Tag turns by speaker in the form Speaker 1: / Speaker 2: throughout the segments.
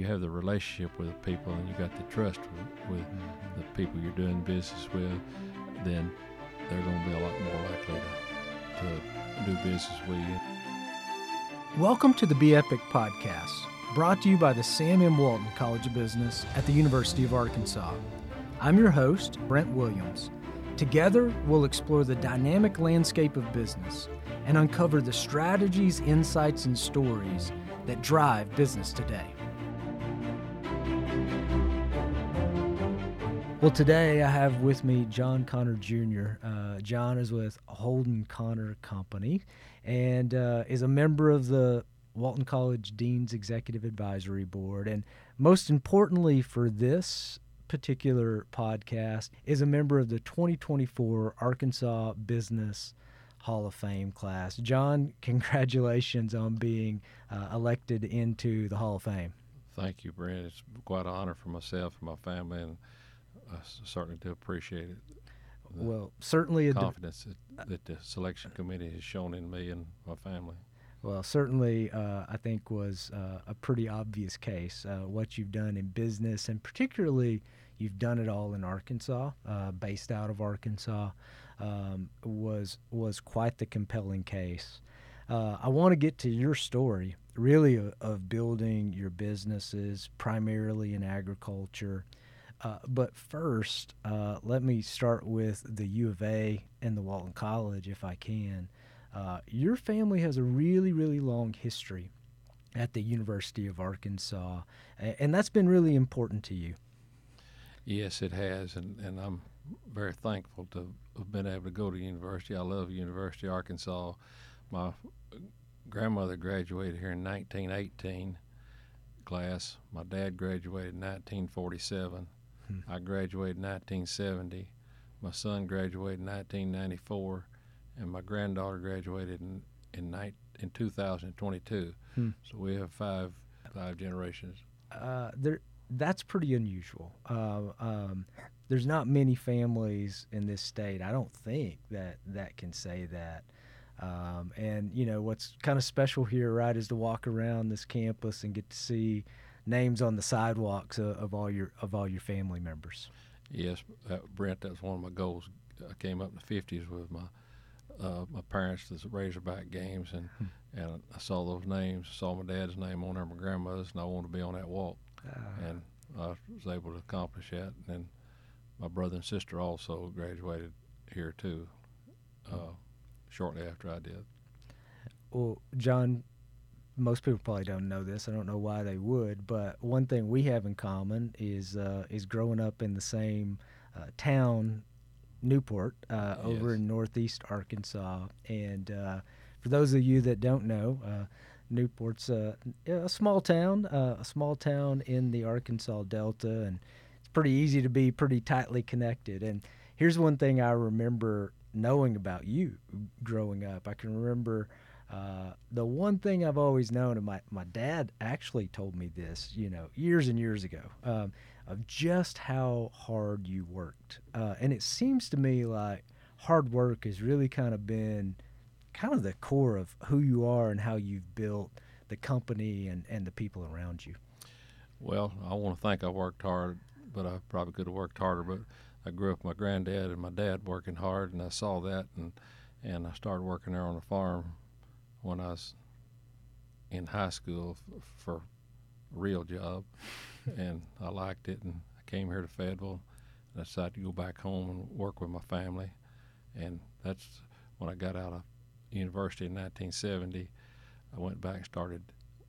Speaker 1: you have the relationship with the people and you got the trust with, with the people you're doing business with, then they're going to be a lot more likely to, to do business with you.
Speaker 2: Welcome to the Be Epic podcast, brought to you by the Sam M. Walton College of Business at the University of Arkansas. I'm your host, Brent Williams. Together, we'll explore the dynamic landscape of business and uncover the strategies, insights, and stories that drive business today. Well, today I have with me John Conner Jr. Uh, John is with Holden Conner Company and uh, is a member of the Walton College Dean's Executive Advisory Board. And most importantly for this particular podcast, is a member of the 2024 Arkansas Business Hall of Fame class. John, congratulations on being uh, elected into the Hall of Fame.
Speaker 1: Thank you, Brent. It's quite an honor for myself and my family, and I certainly do appreciate it.
Speaker 2: The well, certainly a
Speaker 1: confidence that, that, the selection committee has shown in me and my family.
Speaker 2: Well, certainly, uh, I think was uh, a pretty obvious case. Uh, what you've done in business, and particularly, you've done it all in Arkansas, uh, based out of Arkansas, um, was was quite the compelling case. Uh, I want to get to your story, really, of, of building your businesses primarily in agriculture. Uh, but first, uh, let me start with the U of A and the Walton College, if I can. Uh, your family has a really, really long history at the University of Arkansas, and that's been really important to you.
Speaker 1: Yes, it has, and, and I'm very thankful to have been able to go to university. I love University of Arkansas. My grandmother graduated here in 1918 class. My dad graduated in 1947. Hmm. I graduated in 1970. My son graduated in 1994, and my granddaughter graduated in in, night, in 2022. Hmm. So we have five five generations.
Speaker 2: Uh, there, that's pretty unusual. Uh, um, there's not many families in this state, I don't think, that that can say that. Um, and you know what's kind of special here, right, is to walk around this campus and get to see names on the sidewalks of, of all your of all your family members.
Speaker 1: Yes, uh, Brent, that's one of my goals. I came up in the '50s with my uh, my parents to the Razorback games, and hmm. and I saw those names. Saw my dad's name on there, my grandmother's, and I wanted to be on that walk, uh, and I was able to accomplish that. And then my brother and sister also graduated here too, uh, shortly after I did.
Speaker 2: Well, John, most people probably don't know this. I don't know why they would, but one thing we have in common is uh, is growing up in the same uh, town, Newport, uh, yes. over in northeast Arkansas. And uh, for those of you that don't know, uh, Newport's a, a small town, uh, a small town in the Arkansas Delta, and it's pretty easy to be pretty tightly connected. And here's one thing I remember knowing about you growing up. I can remember uh, the one thing I've always known, and my, my dad actually told me this, you know, years and years ago, um, of just how hard you worked. Uh, and it seems to me like hard work has really kind of been – kind of the core of who you are and how you've built the company and, and the people around you?
Speaker 1: Well, I want to think I worked hard, but I probably could have worked harder. But I grew up with my granddad and my dad working hard, and I saw that, and and I started working there on the farm when I was in high school f- for a real job, and I liked it. And I came here to Fayetteville, and I decided to go back home and work with my family, and that's when I got out of university in 1970, I went back and started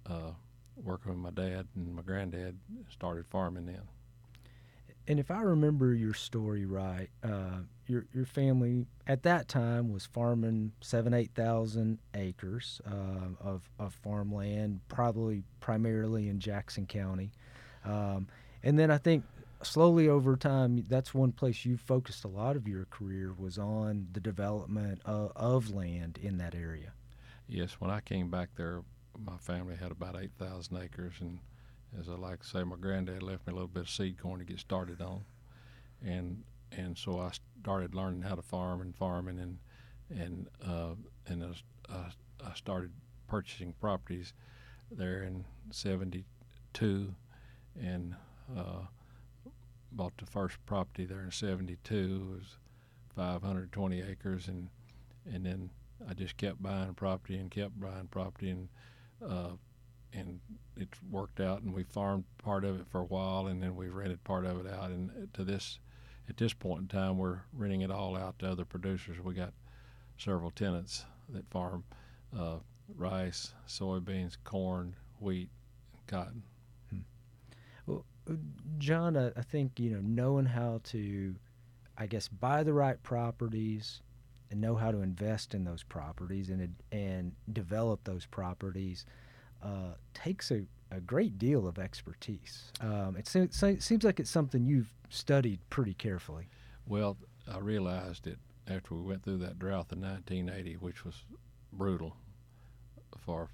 Speaker 1: uh, working with my dad and my granddad. Started farming then.
Speaker 2: And if I remember your story right, uh, your your family at that time was farming seven eight thousand acres uh, of of farmland, probably primarily in Jackson County. Um, and then I think slowly over time, that's one place you focused a lot of your career was on the development of, of land in that area.
Speaker 1: Yes, when I came back there, my family had about 8,000 acres, and as I like to say, my granddad left me a little bit of seed corn to get started on, and and so I started learning how to farm and farming, and and uh, and I, I started purchasing properties there in '72 and uh, bought the first property there in '72. It was 520 acres, and and then I just kept buying property and kept buying property, and uh, and it worked out. And we farmed part of it for a while, and then we rented part of it out. And to this, at this point in time, we're renting it all out to other producers. We got several tenants that farm uh, rice, soybeans, corn, wheat, and cotton.
Speaker 2: Well, uh, John, I, I think you know knowing how to, I guess, buy the right properties and know how to invest in those properties and and develop those properties uh, takes a, a great deal of expertise. Um, it seems, seems like it's something you've studied pretty carefully.
Speaker 1: Well, I realized it after we went through that drought in 1980, which was brutal for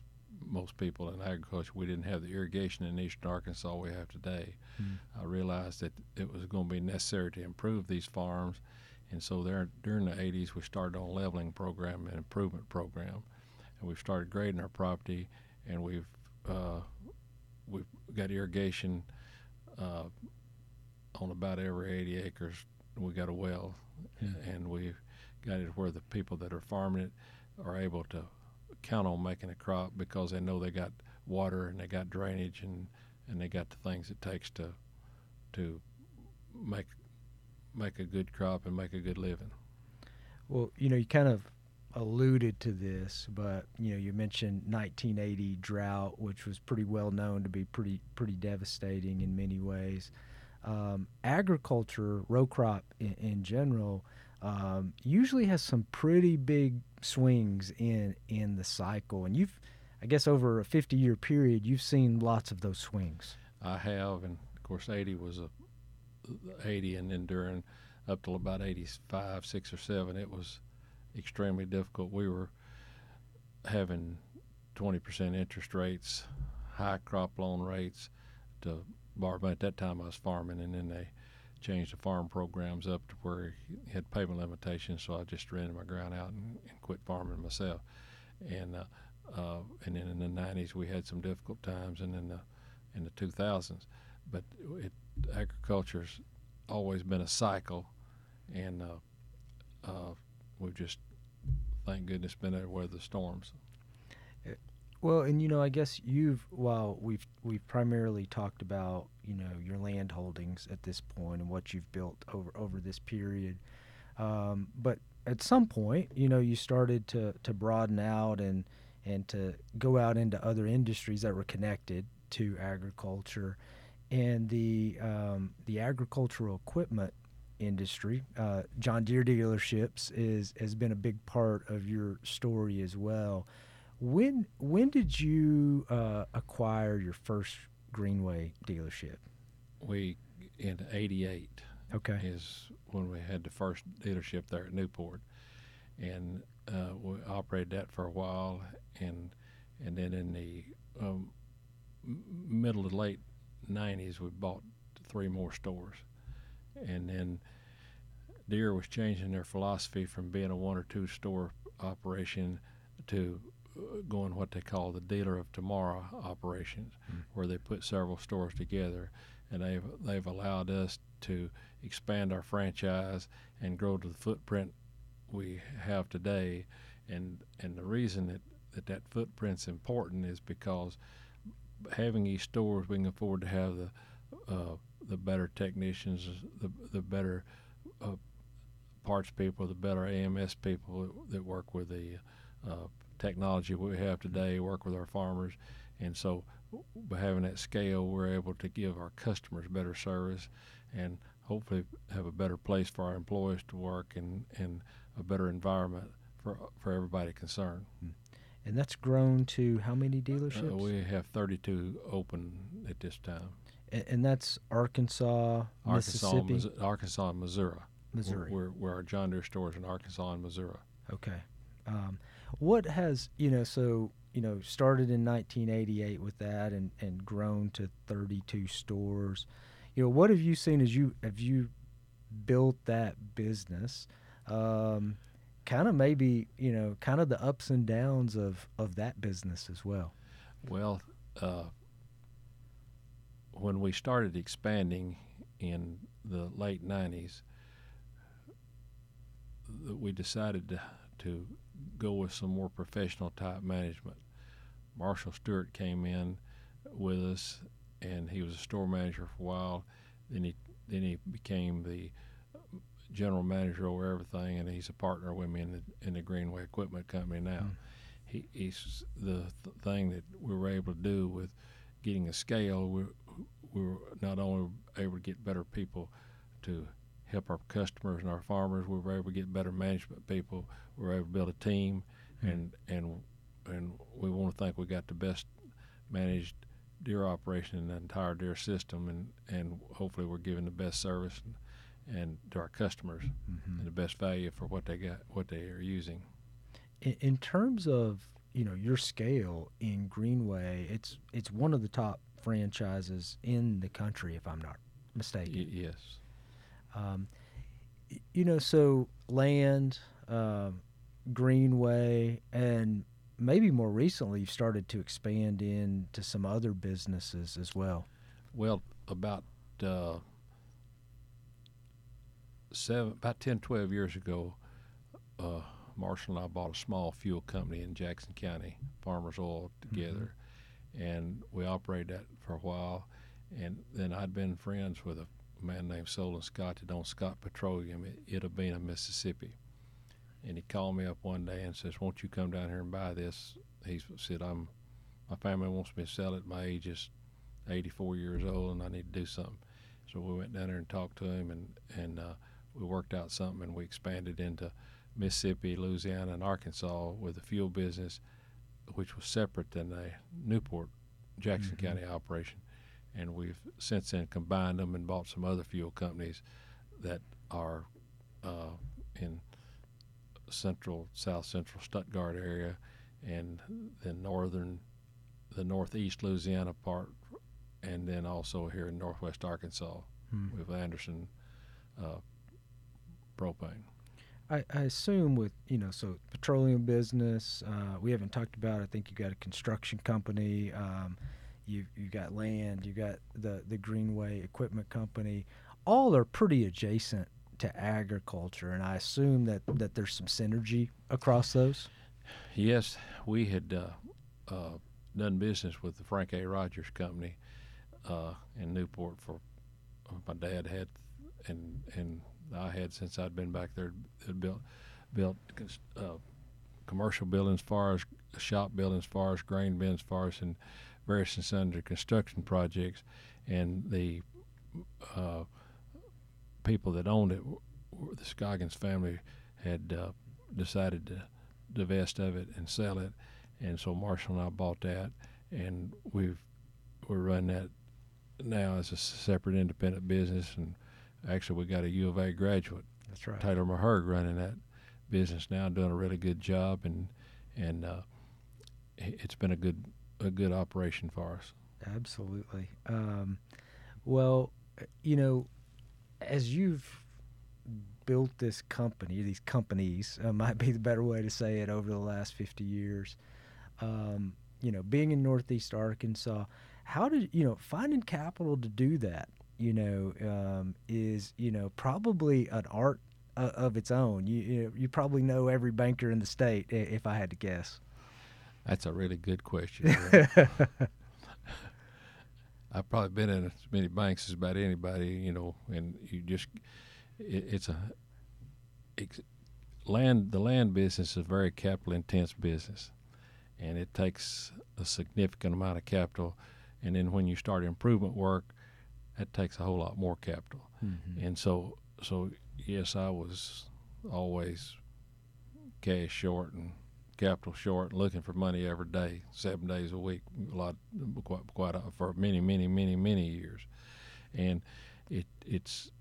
Speaker 1: most people in agriculture. We didn't have the irrigation in eastern Arkansas we have today. Mm. I realized that it was going to be necessary to improve these farms, and so there during the 80s we started on leveling program and improvement program, and we've started grading our property, and we've uh, we've got irrigation uh, on about every 80 acres. We got a well, and we've got it where the people that are farming it are able to count on making a crop because they know they got water and they got drainage and, and they got the things it takes to to make make a good crop and make a good living.
Speaker 2: Well, you know, you kind of alluded to this, but you know, you mentioned 1980 drought, which was pretty well known to be pretty pretty devastating in many ways. Um, agriculture, row crop in, in general, um, usually has some pretty big swings in in the cycle, and you've, I guess, over a 50 year period, you've seen lots of those swings.
Speaker 1: I have, and of course, 80 was a 80, and then during up till about 85, six or seven, it was extremely difficult. We were having 20% interest rates, high crop loan rates to borrow. At that time, I was farming, and then they changed the farm programs up to where he had payment limitations, so I just rented my ground out and, and quit farming myself. And uh, uh, and then in the '90s we had some difficult times, and in the in the 2000s. But it, agriculture's always been a cycle, and uh, uh we've just thank goodness been able to weather the storms.
Speaker 2: Well, and you know, I guess you've while we've we've primarily talked about you know your land holdings at this point and what you've built over over this period, um, but at some point, you know, you started to to broaden out and and to go out into other industries that were connected to agriculture, and the um, the agricultural equipment industry. Uh, John Deere dealerships is has been a big part of your story as well. When when did you uh, acquire your first Greenway dealership?
Speaker 1: We in '88.
Speaker 2: Okay.
Speaker 1: Is when we had the first dealership there at Newport, and uh, we operated that for a while, and and then in the um, middle to late '90s, we bought three more stores, and then Deere was changing their philosophy from being a one or two store operation to going what they call the dealer of tomorrow operations, mm. where they put several stores together, and they've they've allowed us to expand our franchise and grow to the footprint we have today, and and the reason that that, that footprint's important is because having these stores, we can afford to have the uh, the better technicians, the the better uh, parts people, the better AMS people that work with the uh, technology we have today, work with our farmers, and so by having that scale, we're able to give our customers better service, and hopefully have a better place for our employees to work and and a better environment for for everybody concerned. Hmm.
Speaker 2: And that's grown to how many dealerships?
Speaker 1: Uh, we have 32 open at this time.
Speaker 2: And, and that's Arkansas,
Speaker 1: Arkansas,
Speaker 2: Mississippi,
Speaker 1: Arkansas, and Missouri.
Speaker 2: Missouri.
Speaker 1: Where, where our John Deere stores in Arkansas and Missouri.
Speaker 2: Okay. Um, what has you know so you know started in 1988 with that and and grown to 32 stores. You know what have you seen as you have you built that business? Um, kind of maybe you know kind of the ups and downs of of that business as well.
Speaker 1: Well, uh, when we started expanding in the late 90s, we decided to, to go with some more professional type management. Marshall Stewart came in with us, and he was a store manager for a while. Then he then he became the general manager over everything, and he's a partner with me in the in the Greenway Equipment Company now. Mm. He, he's the th- thing that we were able to do with getting a scale. We we were not only able to get better people to help our customers and our farmers. We were able to get better management people. We were able to build a team, mm. and and and we want to think we got the best managed Deere operation in the entire Deere system, and and hopefully we're giving the best service and, and to our customers mm-hmm. and the best value for what they got, what they are using.
Speaker 2: In, in terms of you know your scale in Greenway, it's it's one of the top franchises in the country, if I'm not mistaken. Y-
Speaker 1: yes.
Speaker 2: Um, you know, so land, uh, Greenway, and maybe more recently you've started to expand into some other businesses as well.
Speaker 1: Well, about uh, seven, about 10, 12 years ago, uh, Marshall and I bought a small fuel company in Jackson County, Farmers Oil, together, mm-hmm. And we operated that for a while. And then I'd been friends with a man named Solon Scott that owned Scott Petroleum Bena, Mississippi and he called me up one day and says, "Won't you come down here and buy this?" He said, "I'm my family wants me to sell it. My age is 84 years old, and I need to do something." So we went down there and talked to him, and and uh, we worked out something, and we expanded into Mississippi, Louisiana, and Arkansas with a fuel business, which was separate than the Newport, Jackson mm-hmm. County operation. And we've since then combined them and bought some other fuel companies that are uh, in central, south central Stuttgart area, and the northern, the northeast Louisiana part, and then also here in northwest Arkansas hmm. with Anderson uh, propane.
Speaker 2: I, I, assume with you know so petroleum business uh, we haven't talked about I think you got a construction company um, you you got land you got the the Greenway equipment company all are pretty adjacent to agriculture, and I assume that, that there's some synergy across those.
Speaker 1: Yes, we had uh, uh, done business with the Frank A. Rogers Company uh, in Newport for uh, my dad had, and and I had since I'd been back there. Built built uh, commercial buildings, far as shop buildings, far as grain bins, as in various and sundry construction projects, and the uh, people that owned it, the Scoggins family, had uh, decided to divest of it and sell it, and so Marshall and I bought that, and we've we're running that now as a separate independent business, and actually we got a U of A graduate,
Speaker 2: that's right,
Speaker 1: Taylor Maherg, running that business now, doing a really good job, and and uh, it's been a good a good operation for us.
Speaker 2: Absolutely. Um, well, you know, as you've built this company, these companies uh, might be the better way to say it over the last 50 years, um, you know, being in Northeast Arkansas, how did, you know, finding capital to do that, you know, um, is, you know, probably an art uh, of its own. You, you, you probably know every banker in the state, if I had to guess.
Speaker 1: That's a really good question. I've probably been in as many banks as about anybody, you know, and you just it, it's a it's, land. The land business is a very capital intense business, and it takes a significant amount of capital. And then when you start improvement work, that takes a whole lot more capital. Mm-hmm. And so, so yes, I was always cash short and capital short, looking for money every day, seven days a week, a lot, quite, quite for many, many, many, many years, and it it's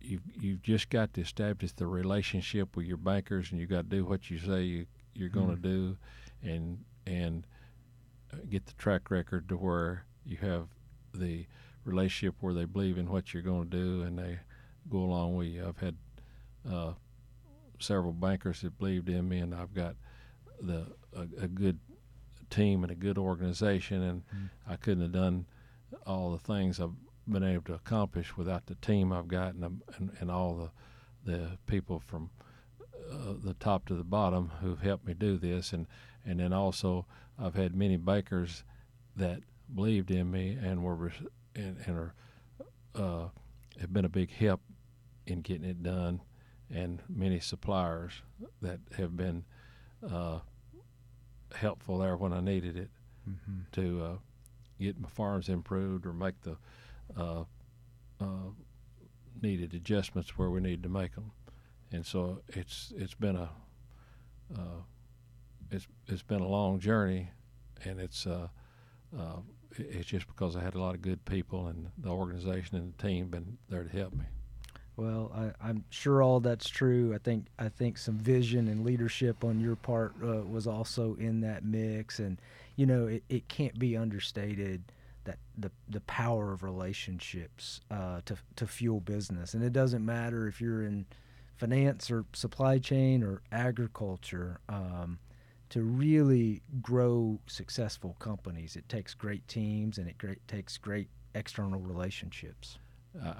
Speaker 1: you've you've just got to establish the relationship with your bankers, and you got to do what you say you you're going to mm-hmm. do, and and uh, get the track record to where you have the relationship where they believe in what you're going to do, and they go along with you. I've had uh, several bankers that believed in me, and I've got the a, a, good team and a good organization, and mm. I couldn't have done all the things I've been able to accomplish without the team I've got and and, and all the the people from uh, the top to the bottom who've helped me do this, and and then also I've had many bakers that believed in me and were and, and are uh, have been a big help in getting it done, and many suppliers that have been uh, helpful there when I needed it
Speaker 2: Mm-hmm.
Speaker 1: to uh, get my farms improved or make the uh, uh, needed adjustments where we need to make them. And so it's it's been a uh, it's it's been a long journey, and it's uh, uh, it- it's just because I had a lot of good people and the organization and the team been there to help me.
Speaker 2: Well, I, I'm sure all that's true. I think I think some vision and leadership on your part uh, was also in that mix, and you know it, it can't be understated that the the power of relationships uh, to to fuel business, and it doesn't matter if you're in finance or supply chain or agriculture. Um, to really grow successful companies, it takes great teams and it great, takes great external relationships.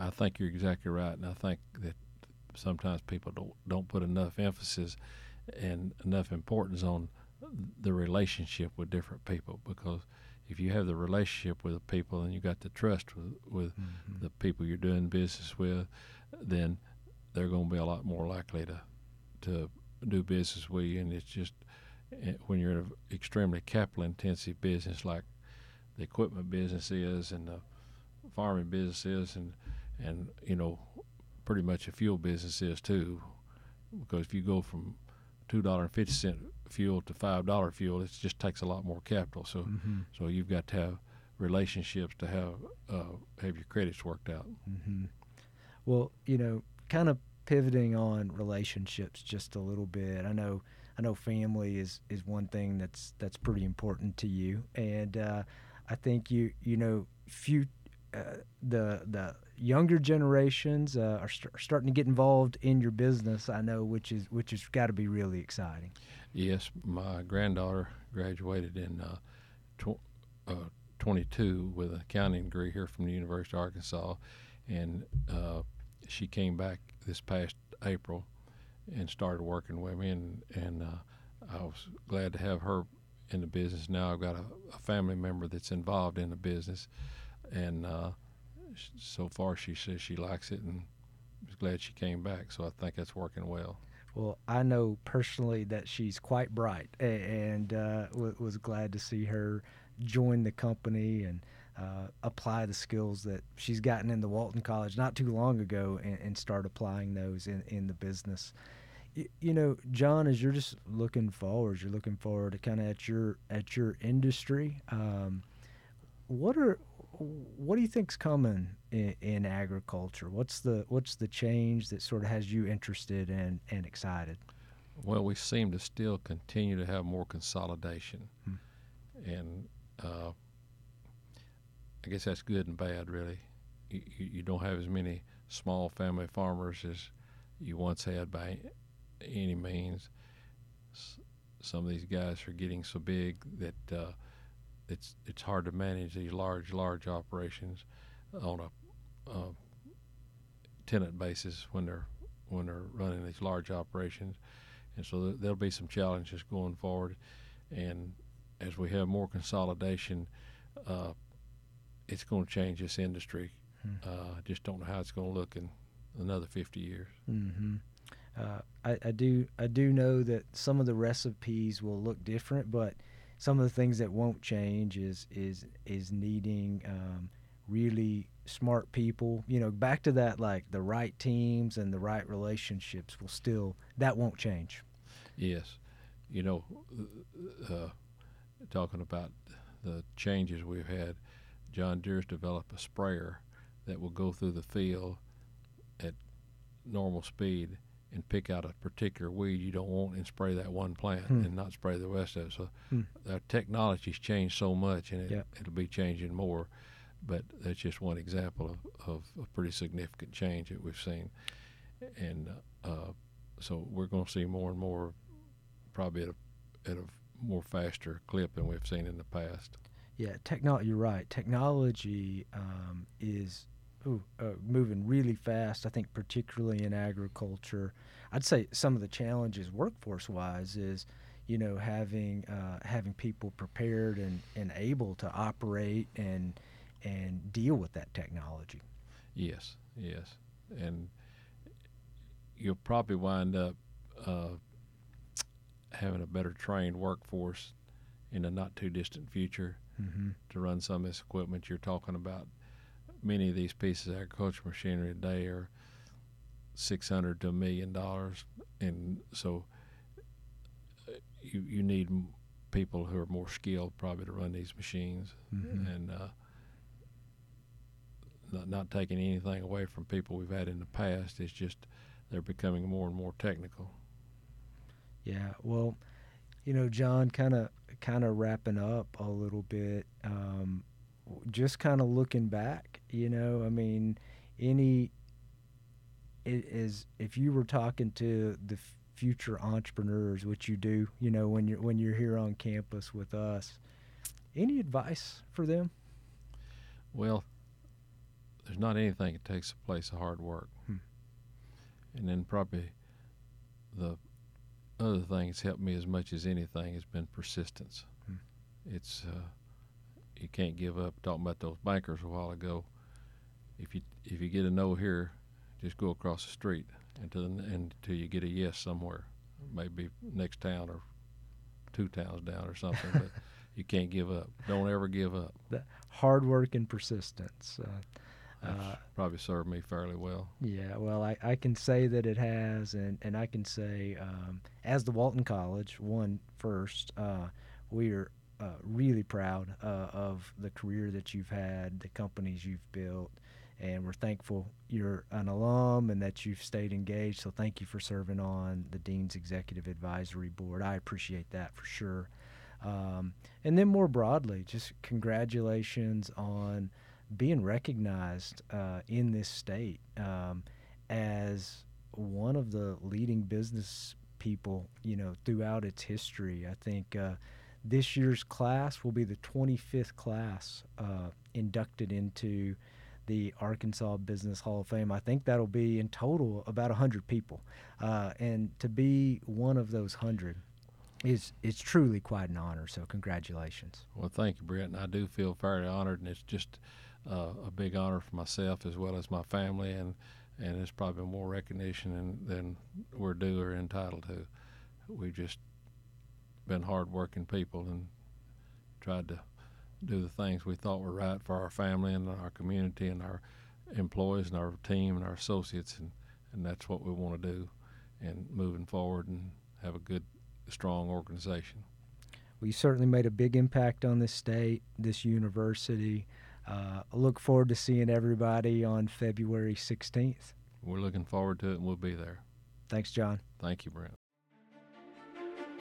Speaker 1: I, think you're exactly right, and I think that sometimes people don't don't put enough emphasis and enough importance on the relationship with different people because if you have the relationship with the people and you got the trust with, with mm-hmm. the people you're doing business with, then they're going to be a lot more likely to to do business with you. And it's just when you're in an extremely capital intensive business like the equipment business is and the farming business is and and you know pretty much a fuel business is too because if you go from two dollar and fifty cent fuel to five dollar fuel it just takes a lot more capital so
Speaker 2: Mm-hmm.
Speaker 1: so you've got to have relationships to have uh, have your credits worked out
Speaker 2: hmm Well, you know, kind of pivoting on relationships just a little bit. I know, I know, family is is one thing that's that's pretty important to you, and uh, I think you you know, few uh, the the younger generations uh, are st- starting to get involved in your business. I know, which is which has got to be really exciting.
Speaker 1: yes my granddaughter graduated in uh, tw- uh, 22 with an accounting degree here from the University of Arkansas and uh, she came back this past April and started working with me, and and uh, I was glad to have her in the business. Now I've got a, a family member that's involved in the business, and uh, so far she says she likes it and is glad she came back. So I think that's working well.
Speaker 2: Well, I know personally that she's quite bright, and uh, was glad to see her join the company and uh, apply the skills that she's gotten in the Walton College not too long ago, and, and start applying those in, in the business. Y- you know, John, as you're just looking forward, you're looking forward to kind of at your at your industry. Um, what are what do you think's coming in, in agriculture? What's the what's the change that sort of has you interested and and excited?
Speaker 1: Well, we seem to still continue to have more consolidation,
Speaker 2: Hmm.
Speaker 1: and uh, I guess that's good and bad, really. You, you don't have as many small family farmers as you once had by any means. Some of these guys are getting so big that uh, it's it's hard to manage these large large operations on a, tenant basis when they're when they're running these large operations and so th- there'll be some challenges going forward. And as we have more consolidation, uh, it's going to change this industry.
Speaker 2: Hmm.
Speaker 1: Uh, I just don't know how it's going to look in another 50 years.
Speaker 2: hmm Uh, I, I do I do know that some of the recipes will look different, but some of the things that won't change is is is needing um, really smart people. You know, back to that like the right teams and the right relationships will still that won't change.
Speaker 1: Yes, you know, uh, talking about the changes we've had, John Deere's developed a sprayer that will go through the field at normal speed and pick out a particular weed you don't want and spray that one plant
Speaker 2: Hmm.
Speaker 1: and not spray the rest of it. So
Speaker 2: Hmm.
Speaker 1: our technology's changed so much, and it, it'll be changing more. But that's just one example of, of a pretty significant change that we've seen, and uh, so we're going to see more and more, probably at a, at a more faster clip than we've seen in the past.
Speaker 2: Yeah, technology. You're right. Technology um, is ooh, uh, moving really fast. I think, particularly in agriculture. I'd say some of the challenges, workforce-wise, is you know having uh, having people prepared and, and able to operate and and deal with that technology.
Speaker 1: Yes, yes, and you'll probably wind up uh, having a better trained workforce in the not too distant future
Speaker 2: Mm-hmm.
Speaker 1: to run some of this equipment you're talking about. Many of these pieces of agricultural machinery today are six hundred to a million dollars, and so uh, you you need people who are more skilled probably to run these machines,
Speaker 2: Mhm.
Speaker 1: and uh, not not taking anything away from people we've had in the past. It's just they're becoming more and more technical.
Speaker 2: Yeah, well, you know, John, kind of kind of wrapping up a little bit. Um, just kind of looking back, you know, I mean, any is if you were talking to the future entrepreneurs, which you do, you know, when you're when you're here on campus with us, any advice for them?
Speaker 1: Well, there's not anything that takes the place of hard work.
Speaker 2: Hmm.
Speaker 1: And then probably the other thing that's helped me as much as anything has been persistence.
Speaker 2: Hmm.
Speaker 1: It's uh, you can't give up. Talking about those bankers a while ago. If you if you get a no here, just go across the street until until you get a yes somewhere, maybe next town or two towns down or something. but you can't give up. Don't ever give up.
Speaker 2: Hard work and persistence. Uh, Uh,
Speaker 1: probably served me fairly well.
Speaker 2: Yeah, well, I, I can say that it has, and, and I can say, um, as the Walton College, one first, uh, we are uh, really proud uh, of the career that you've had, the companies you've built, and we're thankful you're an alum and that you've stayed engaged. So thank you for serving on the Dean's Executive Advisory Board. I appreciate that for sure. Um, and then more broadly, just congratulations on being recognized uh, in this state um, as one of the leading business people, you know, throughout its history. I think uh, this year's class will be the 25th class uh, inducted into the Arkansas Business Hall of Fame. I think that'll be in total about 100 people, uh, and to be one of those 100 is it's truly quite an honor. So congratulations.
Speaker 1: Well, thank you, Brett. And I do feel very honored, and it's just uh, a big honor for myself as well as my family, and and it's probably more recognition than, than we're due or entitled to. We've just been hardworking people and tried to do the things we thought were right for our family and our community and our employees and our team and our associates, and, and that's what we want to do, and moving forward and have a good, strong organization.
Speaker 2: Well, you certainly made a big impact on this state, this university. Uh, I look forward to seeing everybody on February 16th.
Speaker 1: We're looking forward to it, and we'll be there.
Speaker 2: Thanks, John.
Speaker 1: Thank you, Brent.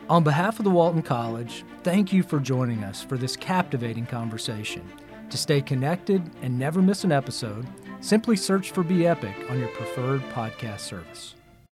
Speaker 3: On behalf of the Walton College, thank you for joining us for this captivating conversation. To stay connected and never miss an episode, simply search for Be Epic on your preferred podcast service.